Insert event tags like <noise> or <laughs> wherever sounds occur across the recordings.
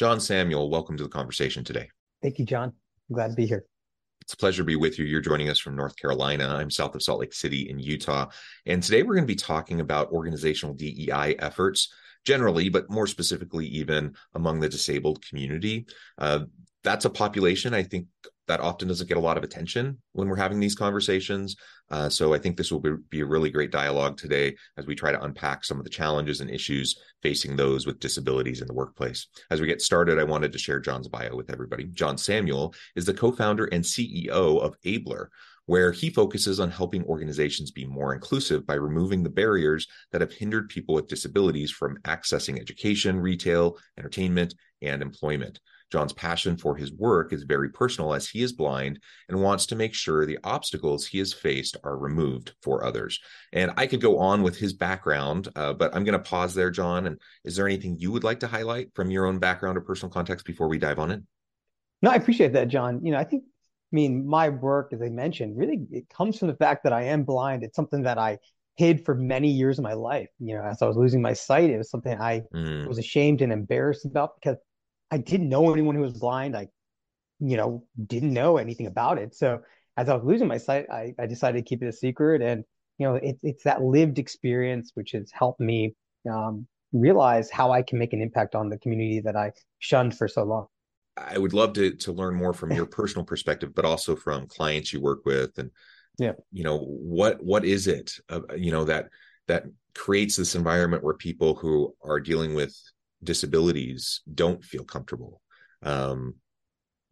John Samuel, welcome to the conversation today. Thank you, John. I'm glad to be here. It's a pleasure to be with you. You're joining us from North Carolina. I'm south of Salt Lake City in Utah. And today we're going to be talking about organizational DEI efforts generally, but more specifically, even among the disabled community. Uh, that's a population I think that often doesn't get a lot of attention when we're having these conversations. Uh, so I think this will be, be, a really great dialogue today as we try to unpack some of the challenges and issues facing those with disabilities in the workplace. As we get started, I wanted to share John's bio with everybody. John Samuel is the co-founder and CEO of Ablr, where he focuses on helping organizations be more inclusive by removing the barriers that have hindered people with disabilities from accessing education, retail, entertainment, and employment. John's passion for his work is very personal as he is blind and wants to make sure the obstacles he has faced are removed for others. And I could go on with his background, uh, but I'm going to pause there, John. And is there anything you would like to highlight from your own background or personal context before we dive on in? No, I appreciate that, John. You know, I think, I mean, my work, as I mentioned, really it comes from the fact that I am blind. It's something that I hid for many years of my life. You know, as I was losing my sight, it was something I mm. was ashamed and embarrassed about because I didn't know anyone who was blind. I, you know, didn't know anything about it. So as I was losing my sight, I, I decided to keep it a secret. And, you know, it, it's that lived experience which has helped me um, realize how I can make an impact on the community that I shunned for so long. I would love to to learn more from your <laughs> personal perspective, but also from clients you work with, and yeah, you know what what is it, uh, you know that that creates this environment where people who are dealing with disabilities don't feel comfortable um,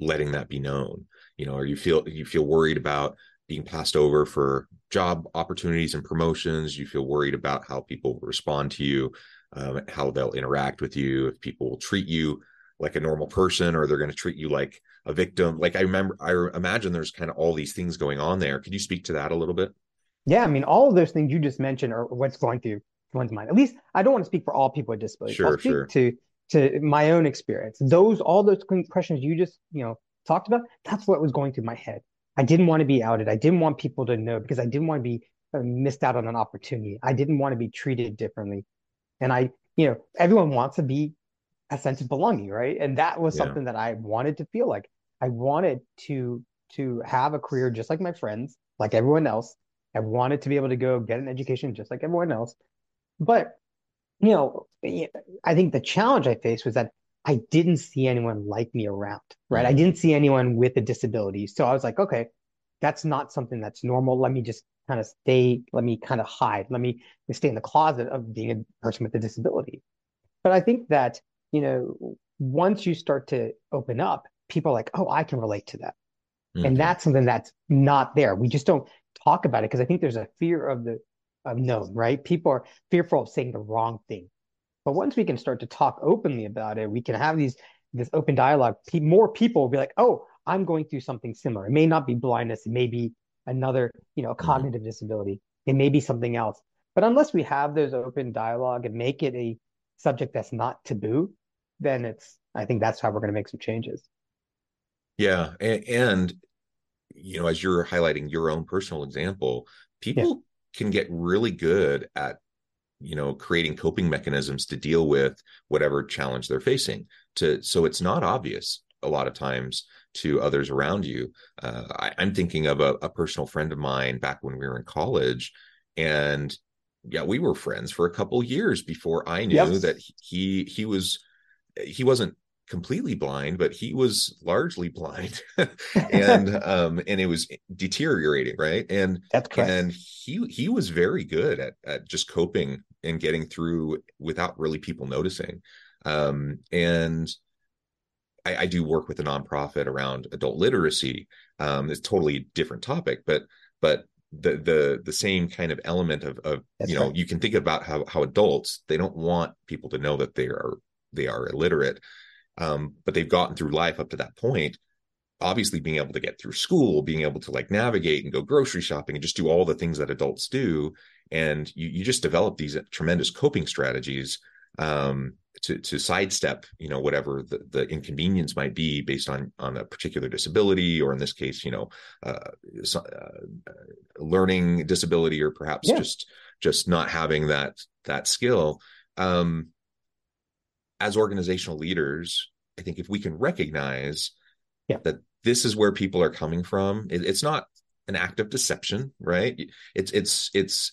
letting that be known. You know or you feel you feel worried about being passed over for job opportunities and promotions. You feel worried about how people respond to you um, how they'll interact with you if people will treat you like a normal person or they're going to treat you like a victim. Like i remember i imagine there's kind of all these things going on there. Could you speak to that a little bit? Yeah i mean all of those things you just mentioned are what's going through one's mind. At least I don't want to speak for all people with disabilities. Sure, I'll speak sure. to to my own experience. Those all those questions you just you know talked about. That's what was going through my head. I didn't want to be outed. I didn't want people to know because I didn't want to be uh, missed out on an opportunity. I didn't want to be treated differently. And I, you know, everyone wants to be a sense of belonging, right? And that was yeah. something that I wanted to feel like. I wanted to to have a career just like my friends, like everyone else. I wanted to be able to go get an education just like everyone else. But you know, I think the challenge I faced was that I didn't see anyone like me around, right? I mm-hmm. didn't see anyone with a disability. So I was like, okay, that's not something that's normal. Let me just kind of stay, let me kind of hide, let me stay in the closet of being a person with a disability. But I think that, you know, once you start to open up, people are like, oh, I can relate to that. Mm-hmm. And that's something that's not there. We just don't talk about it because I think there's a fear of the known, right? People are fearful of saying the wrong thing. But once we can start to talk openly about it, we can have these this open dialogue. More people will be like, "Oh, I'm going through something similar. It may not be blindness. It may be another, you know, mm-hmm. cognitive disability. It may be something else." But unless we have those open dialogue and make it a subject that's not taboo, then it's. I think that's how we're going to make some changes. Yeah, and, and you know, as you're highlighting your own personal example, people can get really good at you know creating coping mechanisms to deal with whatever challenge they're facing to so it's not obvious a lot of times to others around you uh, I, am thinking of a, a personal friend of mine back when we were in college and yeah we were friends for a couple years before i knew yep. that he he was he wasn't completely blind, but he was largely blind, <laughs> <laughs> and um, and it was deteriorating, right? And that's correct. And he he was very good at at just coping and getting through without really people noticing. Um, and I, I, do work with a nonprofit around adult literacy. Um, it's totally different topic, but but the the the same kind of element of of That's you know right. you can think about how how adults they don't want people to know that they are they are illiterate um, but they've gotten through life up to that point obviously being able to get through school being able to like navigate and go grocery shopping and just do all the things that adults do and you, you just develop these tremendous coping strategies um, to to sidestep you know whatever the, the inconvenience might be based on on a particular disability or in this case you know uh, uh, learning disability or perhaps yeah. just just not having that that skill um, as organizational leaders i think if we can recognize yeah. that this is where people are coming from it, it's not an act of deception right it's it's it's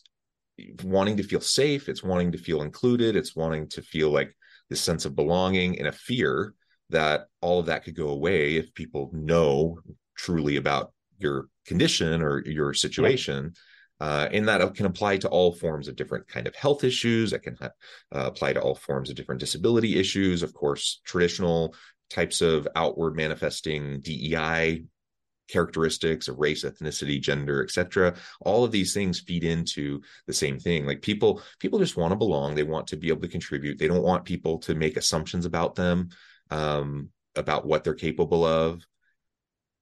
wanting to feel safe it's wanting to feel included it's wanting to feel like this sense of belonging and a fear that all of that could go away if people know truly about your condition or your situation yeah. Uh, and that can apply to all forms of different kind of health issues. It can uh, apply to all forms of different disability issues. Of course traditional types of outward manifesting dei characteristics of race ethnicity gender etc all of these things feed into the same thing. Like people people just want to belong. They want to be able to contribute. They don't want people to make assumptions about them um, about what they're capable of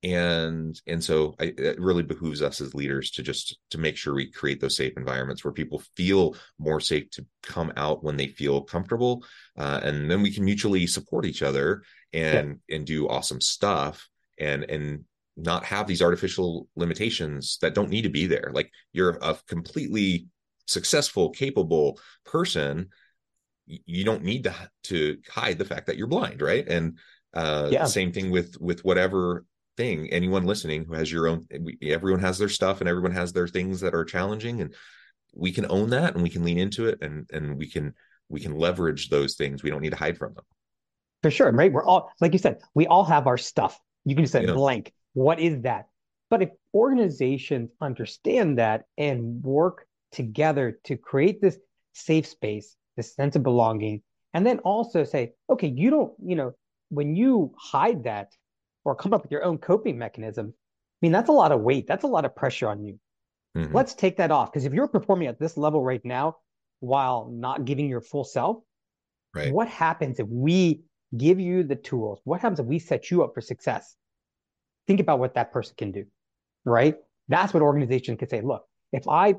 and and so I, it really behooves us as leaders to just to make sure we create those safe environments where people feel more safe to come out when they feel comfortable uh, and then we can mutually support each other and yeah. and do awesome stuff and and not have these artificial limitations that don't need to be there. Like you're a completely successful, capable person. You don't need to to hide the fact that you're blind, right? And uh, yeah. same thing with with whatever thing. Anyone listening who has your own, everyone has their stuff, and everyone has their things that are challenging, and we can own that, and we can lean into it, and and we can we can leverage those things. We don't need to hide from them. For sure, right? We're all like you said, we all have our stuff. You can just say yeah. blank what is that? But if organizations understand that and work together to create this safe space, this sense of belonging, and then also say, okay, you don't, you know, when you hide that or come up with your own coping mechanism, I mean, that's a lot of weight. That's a lot of pressure on you. Mm-hmm. Let's take that off. Because if you're performing at this level right now while not giving your full self, right. what happens if we give you the tools? What happens if we set you up for success? think about what that person can do, right? That's what organizations can say. Look, if I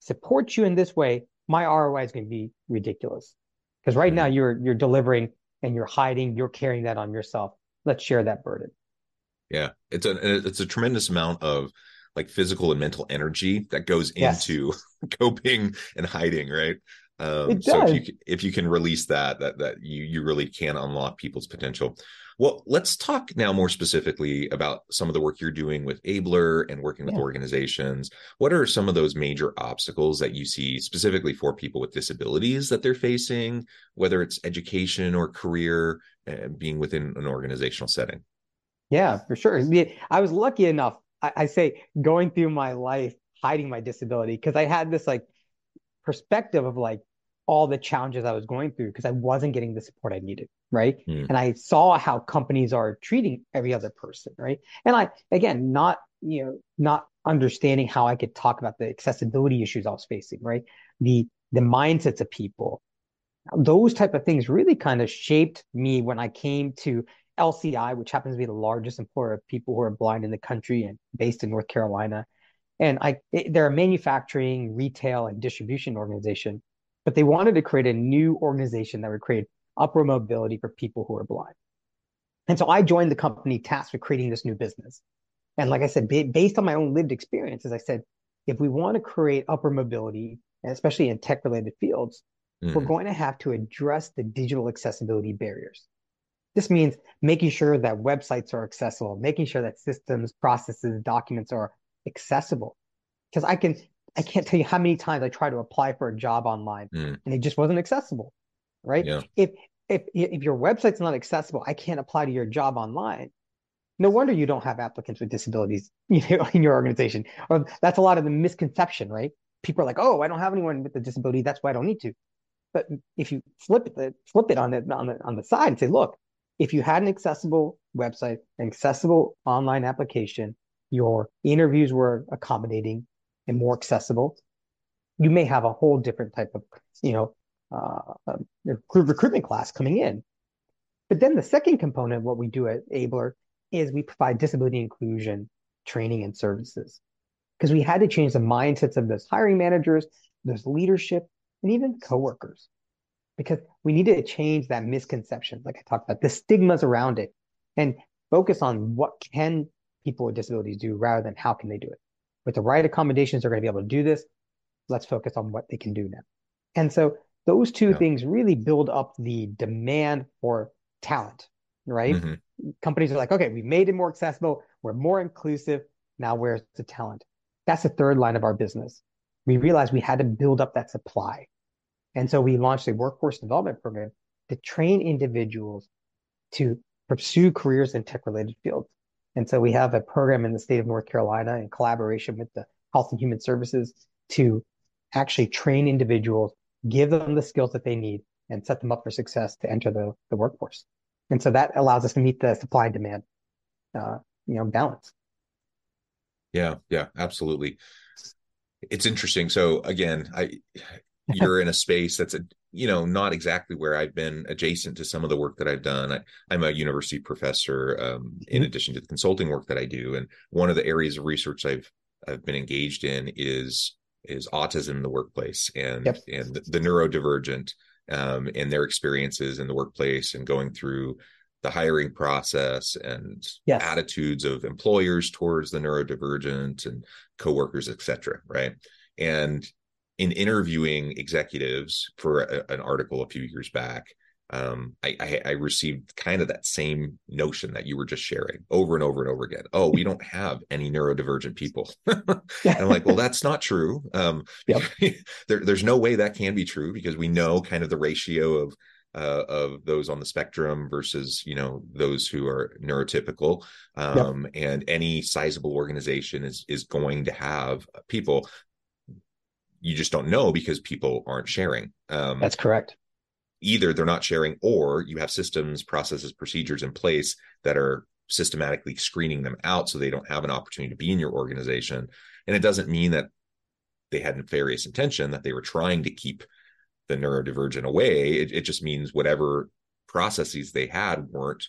support you in this way, my ROI is going to be ridiculous. Because right now mm-hmm. you're you're delivering and you're hiding, you're carrying that on yourself. Let's share that burden. Yeah, it's a it's a tremendous amount of like physical and mental energy that goes yes. into <laughs> coping and hiding, right? Um, so if you if you can release that, that that you you really can unlock people's potential. Well, let's talk now more specifically about some of the work you're doing with Ablr and working with yeah. organizations. What are some of those major obstacles that you see specifically for people with disabilities that they're facing, whether it's education or career, uh, being within an organizational setting? Yeah, for sure. I was lucky enough, I, I say, going through my life hiding my disability because I had this like perspective of like all the challenges I was going through because I wasn't getting the support I needed right? Mm. And I saw how companies are treating every other person, right? And I again, not you know, not understanding how I could talk about the accessibility issues I was facing, right? The the mindsets of people, those type of things really kind of shaped me when I came to LCI, which happens to be the largest employer of people who are blind in the country and based in North Carolina. And I, they're a manufacturing, retail, and distribution organization, but they wanted to create a new organization that would create upper mobility for people who are blind. And so I joined the company tasked with creating this new business. And like I said, based on my own lived experiences, I said, if we want to create upper mobility, and especially in tech related fields, mm-hmm. we're going to have to address the digital accessibility barriers. This means making sure that websites are accessible, making sure that systems, processes, documents are accessible. Because I can, I can't tell you how many times I try to apply for a job online mm. and it just wasn't accessible right? Yeah. If if if your website's not accessible, I can't apply to your job online. No wonder you don't have applicants with disabilities, <laughs> you know, in your organization. Or that's a lot of the misconception, right? People are like, "Oh, I don't have anyone with a disability. That's why I don't need to." But if you flip it, flip it on the on the on the side and say, look, if you had an accessible website, an accessible online application, your interviews were accommodating and more accessible, you may have a whole different type of, you know, uh, recruitment class coming in. But then the second component of what we do at Ablr is we provide disability inclusion training and services because we had to change the mindsets of those hiring managers, those leadership, and even coworkers because we need to change that misconception, like I talked about, the stigmas around it, and focus on what can people with disabilities do rather than how can they do it. With the right accommodations, they're going to be able to do this. Let's focus on what they can do now. And so those two yeah. things really build up the demand for talent, right? Mm-hmm. Companies are like, okay, we made it more accessible, we're more inclusive. Now, where's the talent? That's the third line of our business. We realized we had to build up that supply. And so we launched a workforce development program to train individuals to pursue careers in tech related fields. And so we have a program in the state of North Carolina in collaboration with the Health and Human Services to actually train individuals, give them the skills that they need, and set them up for success to enter the, the workforce. And so that allows us to meet the supply and demand, uh, you know, balance. Yeah, yeah, absolutely. It's interesting. So again, I you're in a space that's a you know not exactly where I've been adjacent to some of the work that I've done. I, am a university professor um, in mm-hmm. addition to the consulting work that I do, and one of the areas of research I've I've been engaged in is is autism in the workplace and yep. and the, the neurodivergent um, and their experiences in the workplace and going through the hiring process and yes. attitudes of employers towards the neurodivergent and coworkers, et cetera. Right. And in interviewing executives for a, an article a few years back, um, I, I, I, received kind of that same notion that you were just sharing over and over and over again. Oh, we don't have any neurodivergent people. <laughs> and I'm like, well, that's not true. Um, <laughs> yep. <laughs> there, there's no way that can be true because we know kind of the ratio of uh, of those on the spectrum versus you know those who are neurotypical um, yep. and any sizable organization is is going to have people you just don't know because people aren't sharing. Um, That's correct. Either they're not sharing, or you have systems, processes, procedures in place that are systematically screening them out so they don't have an opportunity to be in your organization. And it doesn't mean that they had nefarious intention, that they were trying to keep the neurodivergent away. It, it just means whatever processes they had weren't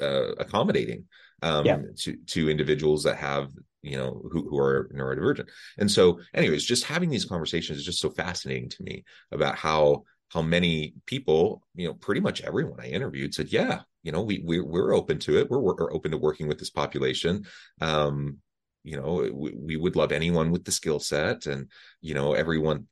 uh, accommodating um, yeah. to to individuals that have you know who, who are neurodivergent and so anyways just having these conversations is just so fascinating to me about how how many people you know pretty much everyone i interviewed said yeah you know we, we we're open to it we're, we're open to working with this population um you know we, we would love anyone with the skill set and you know everyone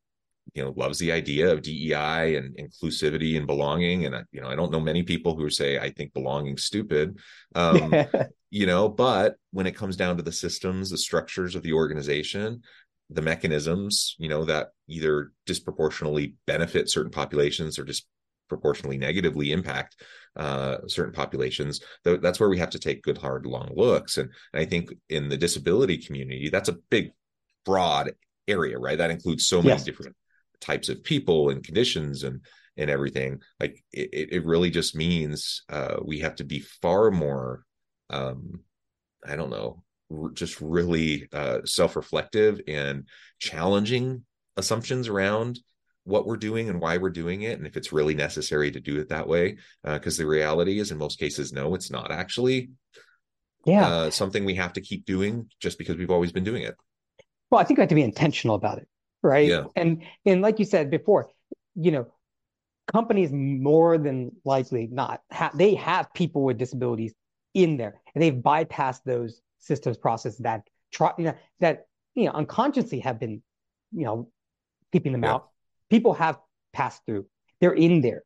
you know loves the idea of DEI and inclusivity and belonging. And you know I don't know many people who say I think belonging stupid. Um <laughs> you know but when it comes down to the systems the structures of the organization the mechanisms you know that either disproportionately benefit certain populations or disproportionately negatively impact uh, certain populations that's where we have to take good hard long looks. And, and i think in the disability community that's a big broad area right? That includes so many yes. different types of people and conditions and and everything like it, it really just means uh, we have to be far more um i don't know just really uh, self-reflective and challenging assumptions around what we're doing and why we're doing it and if it's really necessary to do it that way because uh, the reality is in most cases no it's not actually yeah. uh, something we have to keep doing just because we've always been doing it. Well i think we have to be intentional about it right? Yeah. And and like you said before, you know, companies more than likely not ha- they have people with disabilities in there, and they've bypassed those systems processes that try you know, that you know unconsciously have been you know keeping them yeah. out. People have passed through; they're in there.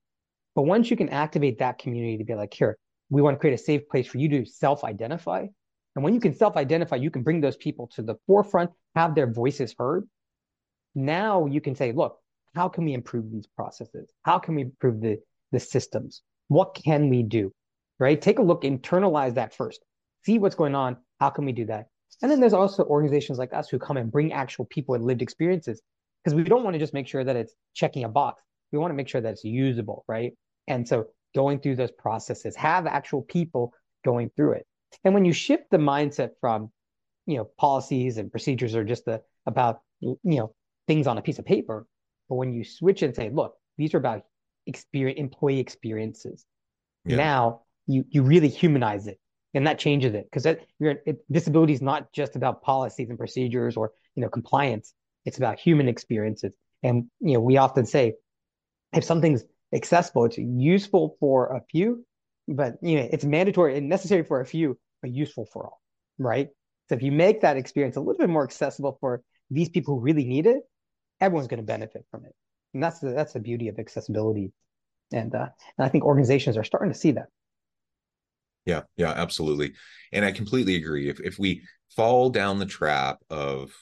But once you can activate that community to be like, here, we want to create a safe place for you to self-identify. And when you can self-identify, you can bring those people to the forefront, have their voices heard, now you can say, look, how can we improve these processes? How can we improve the, the systems? What can we do? Right? Take a look, internalize that first. See what's going on. How can we do that? And then there's also organizations like us who come and bring actual people and lived experiences because we don't want to just make sure that it's checking a box. we want to make sure that it's usable, right? And so going through those processes, have actual people going through it. And when you shift the mindset from, you know, policies and procedures are just the, about, you know, things on a piece of paper, but when you switch and say, look, these are about experience, employee experiences. Yeah. Now you you really humanize it, and that changes it because disability is not just about policies and procedures or you know compliance. It's about human experiences. And you know, we often say, if something's accessible, it's useful for a few, but you know, it's mandatory and necessary for a few, but useful for all, right? So if you make that experience a little bit more accessible for these people who really need it, everyone's going to benefit from it. And that's the that's the beauty of accessibility. And uh, and I think organizations are starting to see that. Yeah, yeah, absolutely. And I completely agree. If if we fall down the trap of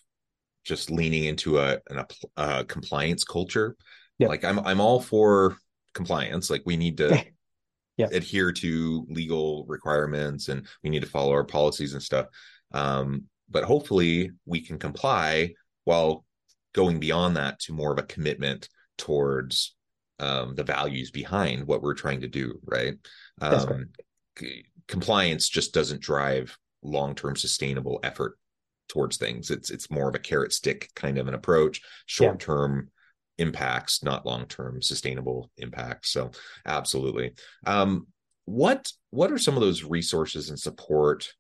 just leaning into a, an, a compliance culture. Yeah. Like I'm I'm all for compliance. Like we need to <laughs> yeah. adhere to legal requirements and we need to follow our policies and stuff. Um, but hopefully we can comply while going beyond that to more of a commitment towards um, the values behind what we're trying to do. Right. Um, c- compliance just doesn't drive long-term sustainable effort towards things. It's it's more of a carrot stick kind of an approach, short term yeah. impacts, not long term sustainable impacts. So absolutely. Um, what what are some of those resources and support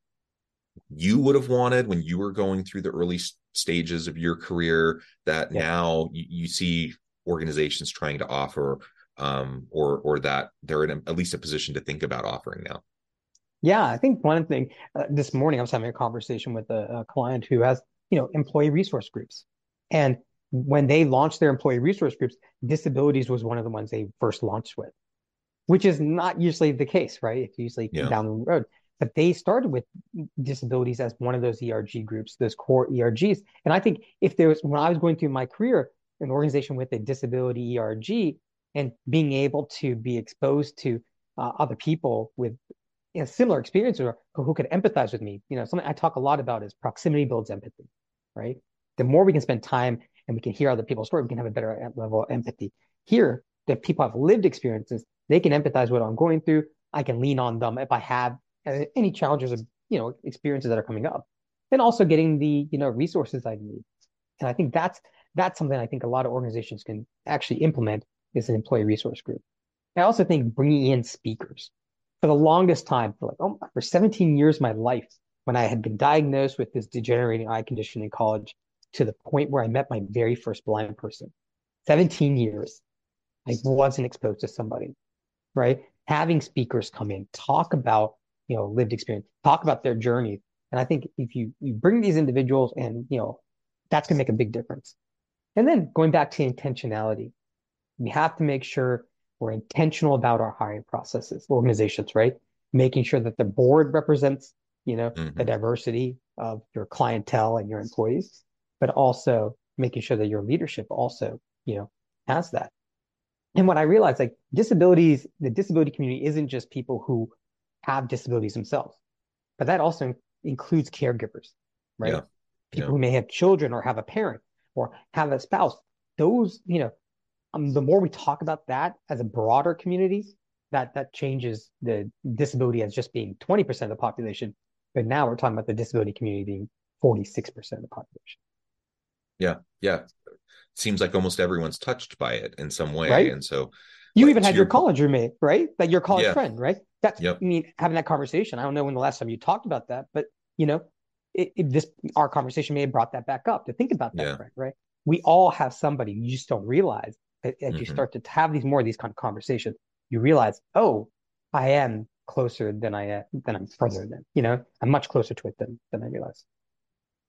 you would have wanted when you were going through the early stages of your career that yeah. now you, you, see organizations trying to offer um, or or that they're in a, at least a position to think about offering now yeah, I think one thing uh, this morning I was having a conversation with a, a client who has, you know, employee resource groups. And when they launched their employee resource groups, disabilities was one of the ones they first launched with, which is not usually the case, right? It's usually yeah. down the road. But they started with disabilities as one of those ERG groups, those core ERGs. And I think if there was, when I was going through my career, an organization with a disability ERG and being able to be exposed to uh, other people with similar experiences or who could empathize with me. You know, something I talk a lot about is proximity builds empathy, right? The more we can spend time and we can hear other people's story, we can have a better level of empathy. Here, that people have lived experiences, they can empathize with what I'm going through. I can lean on them if I have any challenges or you know experiences that are coming up, and also getting the you know resources I need. And I think that's that's something I think a lot of organizations can actually implement is an employee resource group. I also think bringing in speakers, for the longest time, for like oh, for 17 years of my life, when I had been diagnosed with this degenerating eye condition in college, to the point where I met my very first blind person. 17 years, I wasn't exposed to somebody, right? Having speakers come in, talk about you know lived experience, talk about their journey, and I think if you you bring these individuals and you know that's going to make a big difference. And then going back to intentionality, we have to make sure we're intentional about our hiring processes, organizations, right? Making sure that the board represents, you know, mm-hmm. the diversity of your clientele and your employees, but also making sure that your leadership also, you know, has that. And what I realized, like disabilities, the disability community isn't just people who have disabilities themselves, but that also includes caregivers, right? Yeah. People yeah. who may have children or have a parent or have a spouse. Those, you know, um, the more we talk about that as a broader community, that that changes the disability as just being 20% of the population. But now we're talking about the disability community being 46% of the population. Yeah. Yeah. Seems like almost everyone's touched by it in some way. Right? And so you even had your, your college roommate, right? That your college yeah. friend, right? That's yep. I mean, having that conversation. I don't know when the last time you talked about that, but you know, it, it, this our conversation may have brought that back up to think about that yeah. friend, right? We all have somebody you just don't realize as mm-hmm. you start to have these more of these kind of conversations, you realize, oh, I am closer than I am than I'm further than you know I'm much closer to it than than I realize.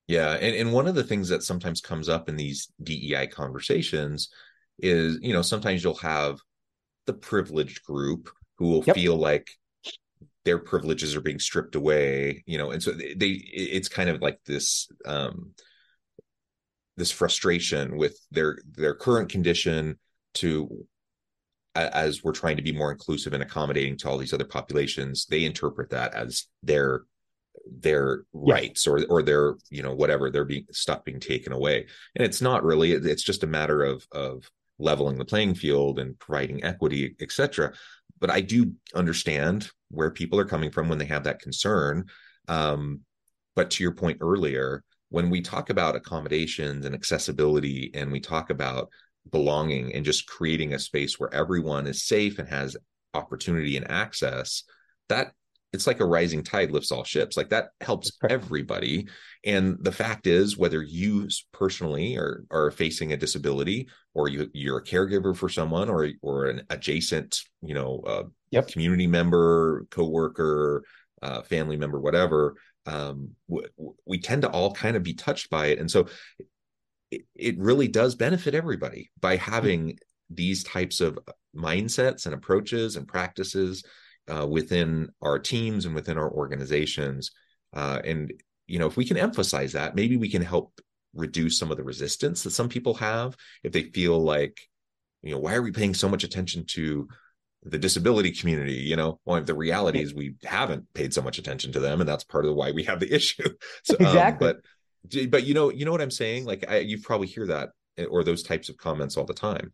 Yeah, and and one of the things that sometimes comes up in these DEI conversations is you know sometimes you'll have the privileged group who will yep. feel like their privileges are being stripped away you know and so they, they it's kind of like this um this frustration with their their current condition to as we're trying to be more inclusive and accommodating to all these other populations they interpret that as their their rights or or their you know whatever they're being stuff being taken away and it's not really it's just a matter of of leveling the playing field and providing equity, etc. But I do understand where people are coming from when they have that concern. Um, but to your point earlier, when we talk about accommodations and accessibility, and we talk about belonging and just creating a space where everyone is safe and has opportunity and access, that it's like a rising tide lifts all ships. Like that helps everybody. And the fact is whether you personally are are facing a disability or you you're a caregiver for someone or or an adjacent you know uh, yep. community member coworker uh, family member whatever um, w- we tend to all kind of be touched by it. And so it, it really does benefit everybody by having these types of mindsets and approaches and practices uh, within our teams and within our organizations. Uh, and you know, if we can emphasize that, maybe we can help reduce some of the resistance that some people have if they feel like, you know, why are we paying so much attention to the disability community? You know, well, the reality is we haven't paid so much attention to them, and that's part of why we have the <laughs> issue. So, um, exactly. Um, but but you know you know what I'm saying? Like I, you probably hear that eh, or those types of comments all the time.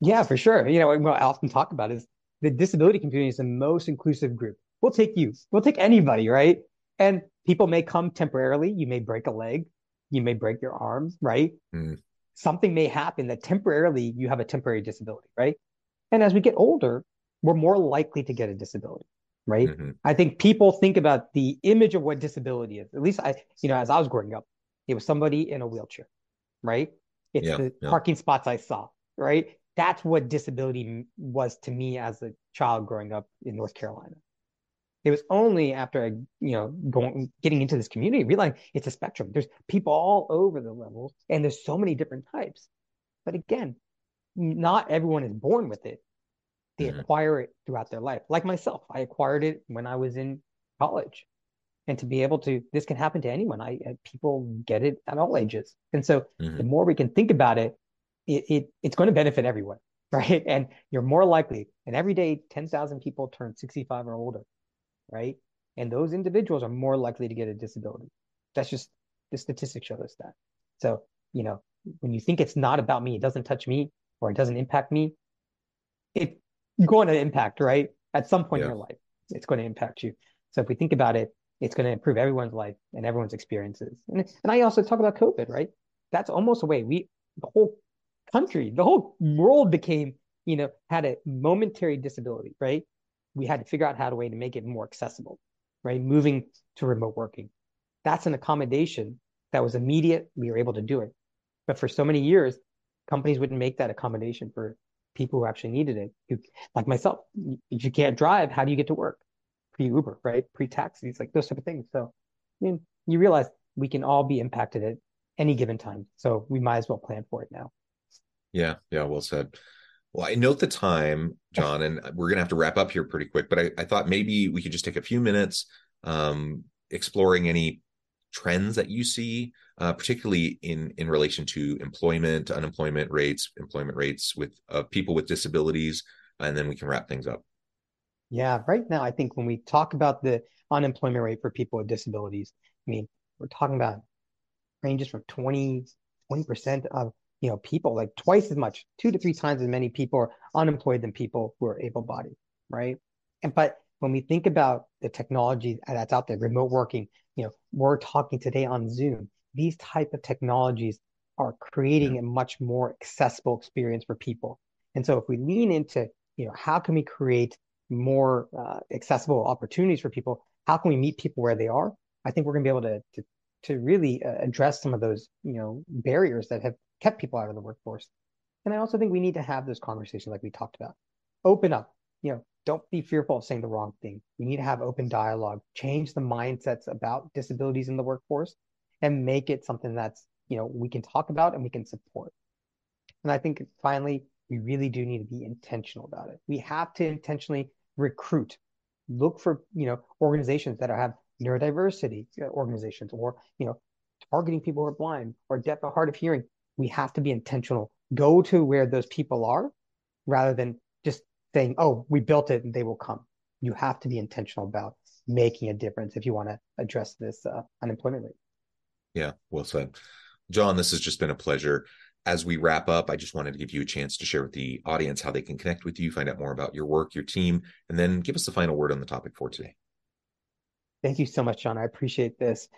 Yeah, for sure. You know, what I often talk about is the disability community is the most inclusive group. We'll take you. We'll take anybody, right? And people may come temporarily. You may break a leg. You may break your arm, right? Mm. Something may happen that temporarily you have a temporary disability, right? And as we get older, we're more likely to get a disability, right? Mm-hmm. I think people think about the image of what disability is. At least I, you know, as I was growing up, it was somebody in a wheelchair, right? It's yeah, the yeah. parking spots I saw, right? That's what disability was to me as a child growing up in North Carolina. It was only after I, you know, going getting into this community, realizing it's a spectrum. There's people all over the levels, and there's so many different types. But again, not everyone is born with it. They mm-hmm. acquire it throughout their life. Like myself, I acquired it when I was in college. And to be able to, this can happen to anyone. I, people get it at all ages. And so mm-hmm. the more we can think about it it, it it's going to benefit everyone, <laughs> right? And you're more likely, and every day 10,000 people turn 65 or older, right? And those individuals are more likely to get a disability. That's just the statistics show us that. So, you know, when you think it's not about me, it doesn't touch me or it doesn't impact me, it's going to impact, right? At some point yeah. in your life, it's going to impact you. So if we think about it, it's going to improve everyone's life and everyone's experiences. And, and I also talk about COVID, right? That's almost a way we the whole country, the whole world became, you know, had a momentary disability, right? We had to figure out how to way to make it more accessible, right? Moving to remote working. That's an accommodation that was immediate. We were able to do it. But for so many years, companies wouldn't make that accommodation for people who actually needed it. Like myself, if you can't drive, how do you get to work? Pre Uber, right? Pre taxis, like those type of things. So, I mean, you realize we can all be impacted at any given time. So we might as well plan for it now. Yeah, yeah, well said. Well, I note the time, John, and we're gonna have to wrap up here pretty quick. But I, I thought maybe we could just take a few minutes um, exploring any trends that you see, uh, particularly in in relation to employment, unemployment rates, employment rates with uh, people with disabilities, and then we can wrap things up. Yeah, right now I think when we talk about the unemployment rate for people with disabilities, I mean we're talking about ranges from 20 percent of you know, people like twice as much, two to three times as many people are unemployed than people who are able bodied, right? And but when we think about the technology that's out there, remote working, you know, we're talking today on Zoom. These type of technologies are creating a much more accessible experience for people. And so if we lean into, you know, how can we create more uh, accessible opportunities for people? How can we meet people where they are? I think we're going to be able to, to to really uh, address some of those, you know, barriers that have kept people out of the workforce. And I also think we need to have those conversations like we talked about. Open up, you know, don't be fearful of saying the wrong thing. We need to have open dialogue, change the mindsets about disabilities in the workforce and make it something that's, you know, we can talk about and we can support. And I think finally, we really do need to be intentional about it. We have to intentionally recruit, look for, you know, organizations that have neurodiversity uh, organizations or, you know, targeting people who are blind or deaf or hard of hearing we have to be intentional. Go to where those people are rather than just saying, oh, we built it and they will come. You have to be intentional about making a difference if you want to address this uh, unemployment rate. Yeah, well said. John, this has just been a pleasure. as we wrap up, I just wanted to give you a chance to share with the audience how they can connect with you, find out more about your work, your team, and then give us the final word on the topic for today. Thank you so much, John. I appreciate this.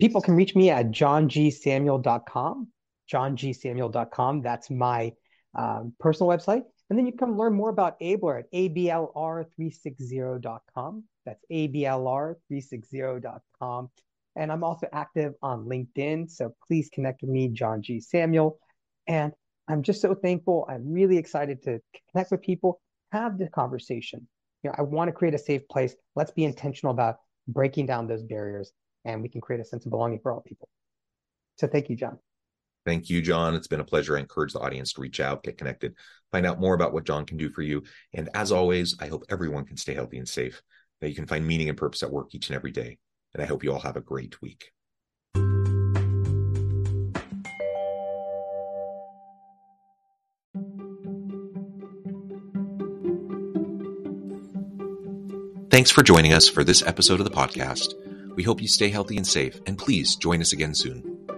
People can reach me at johngsamuel.com, johngsamuel.com. That's my um, personal website. And then you can learn more about Ablr at ablr360.com. That's ablr360.com. And I'm also active on LinkedIn. So please connect with me, John G. Samuel. And I'm just so thankful. I'm really excited to connect with people, have the conversation. You know, I want to create a safe place. Let's be intentional about breaking down those barriers and we can create a sense of belonging for all people. So thank you, John. Thank you, John. It's been a pleasure. I encourage the audience to reach out, get connected, find out more about what John can do for you. And as always, I hope everyone can stay healthy and safe, that you can find meaning and purpose at work each and every day. And I hope you all have a great week. Thanks for joining us for this episode of the podcast. We hope you stay healthy and safe, and please join us again soon.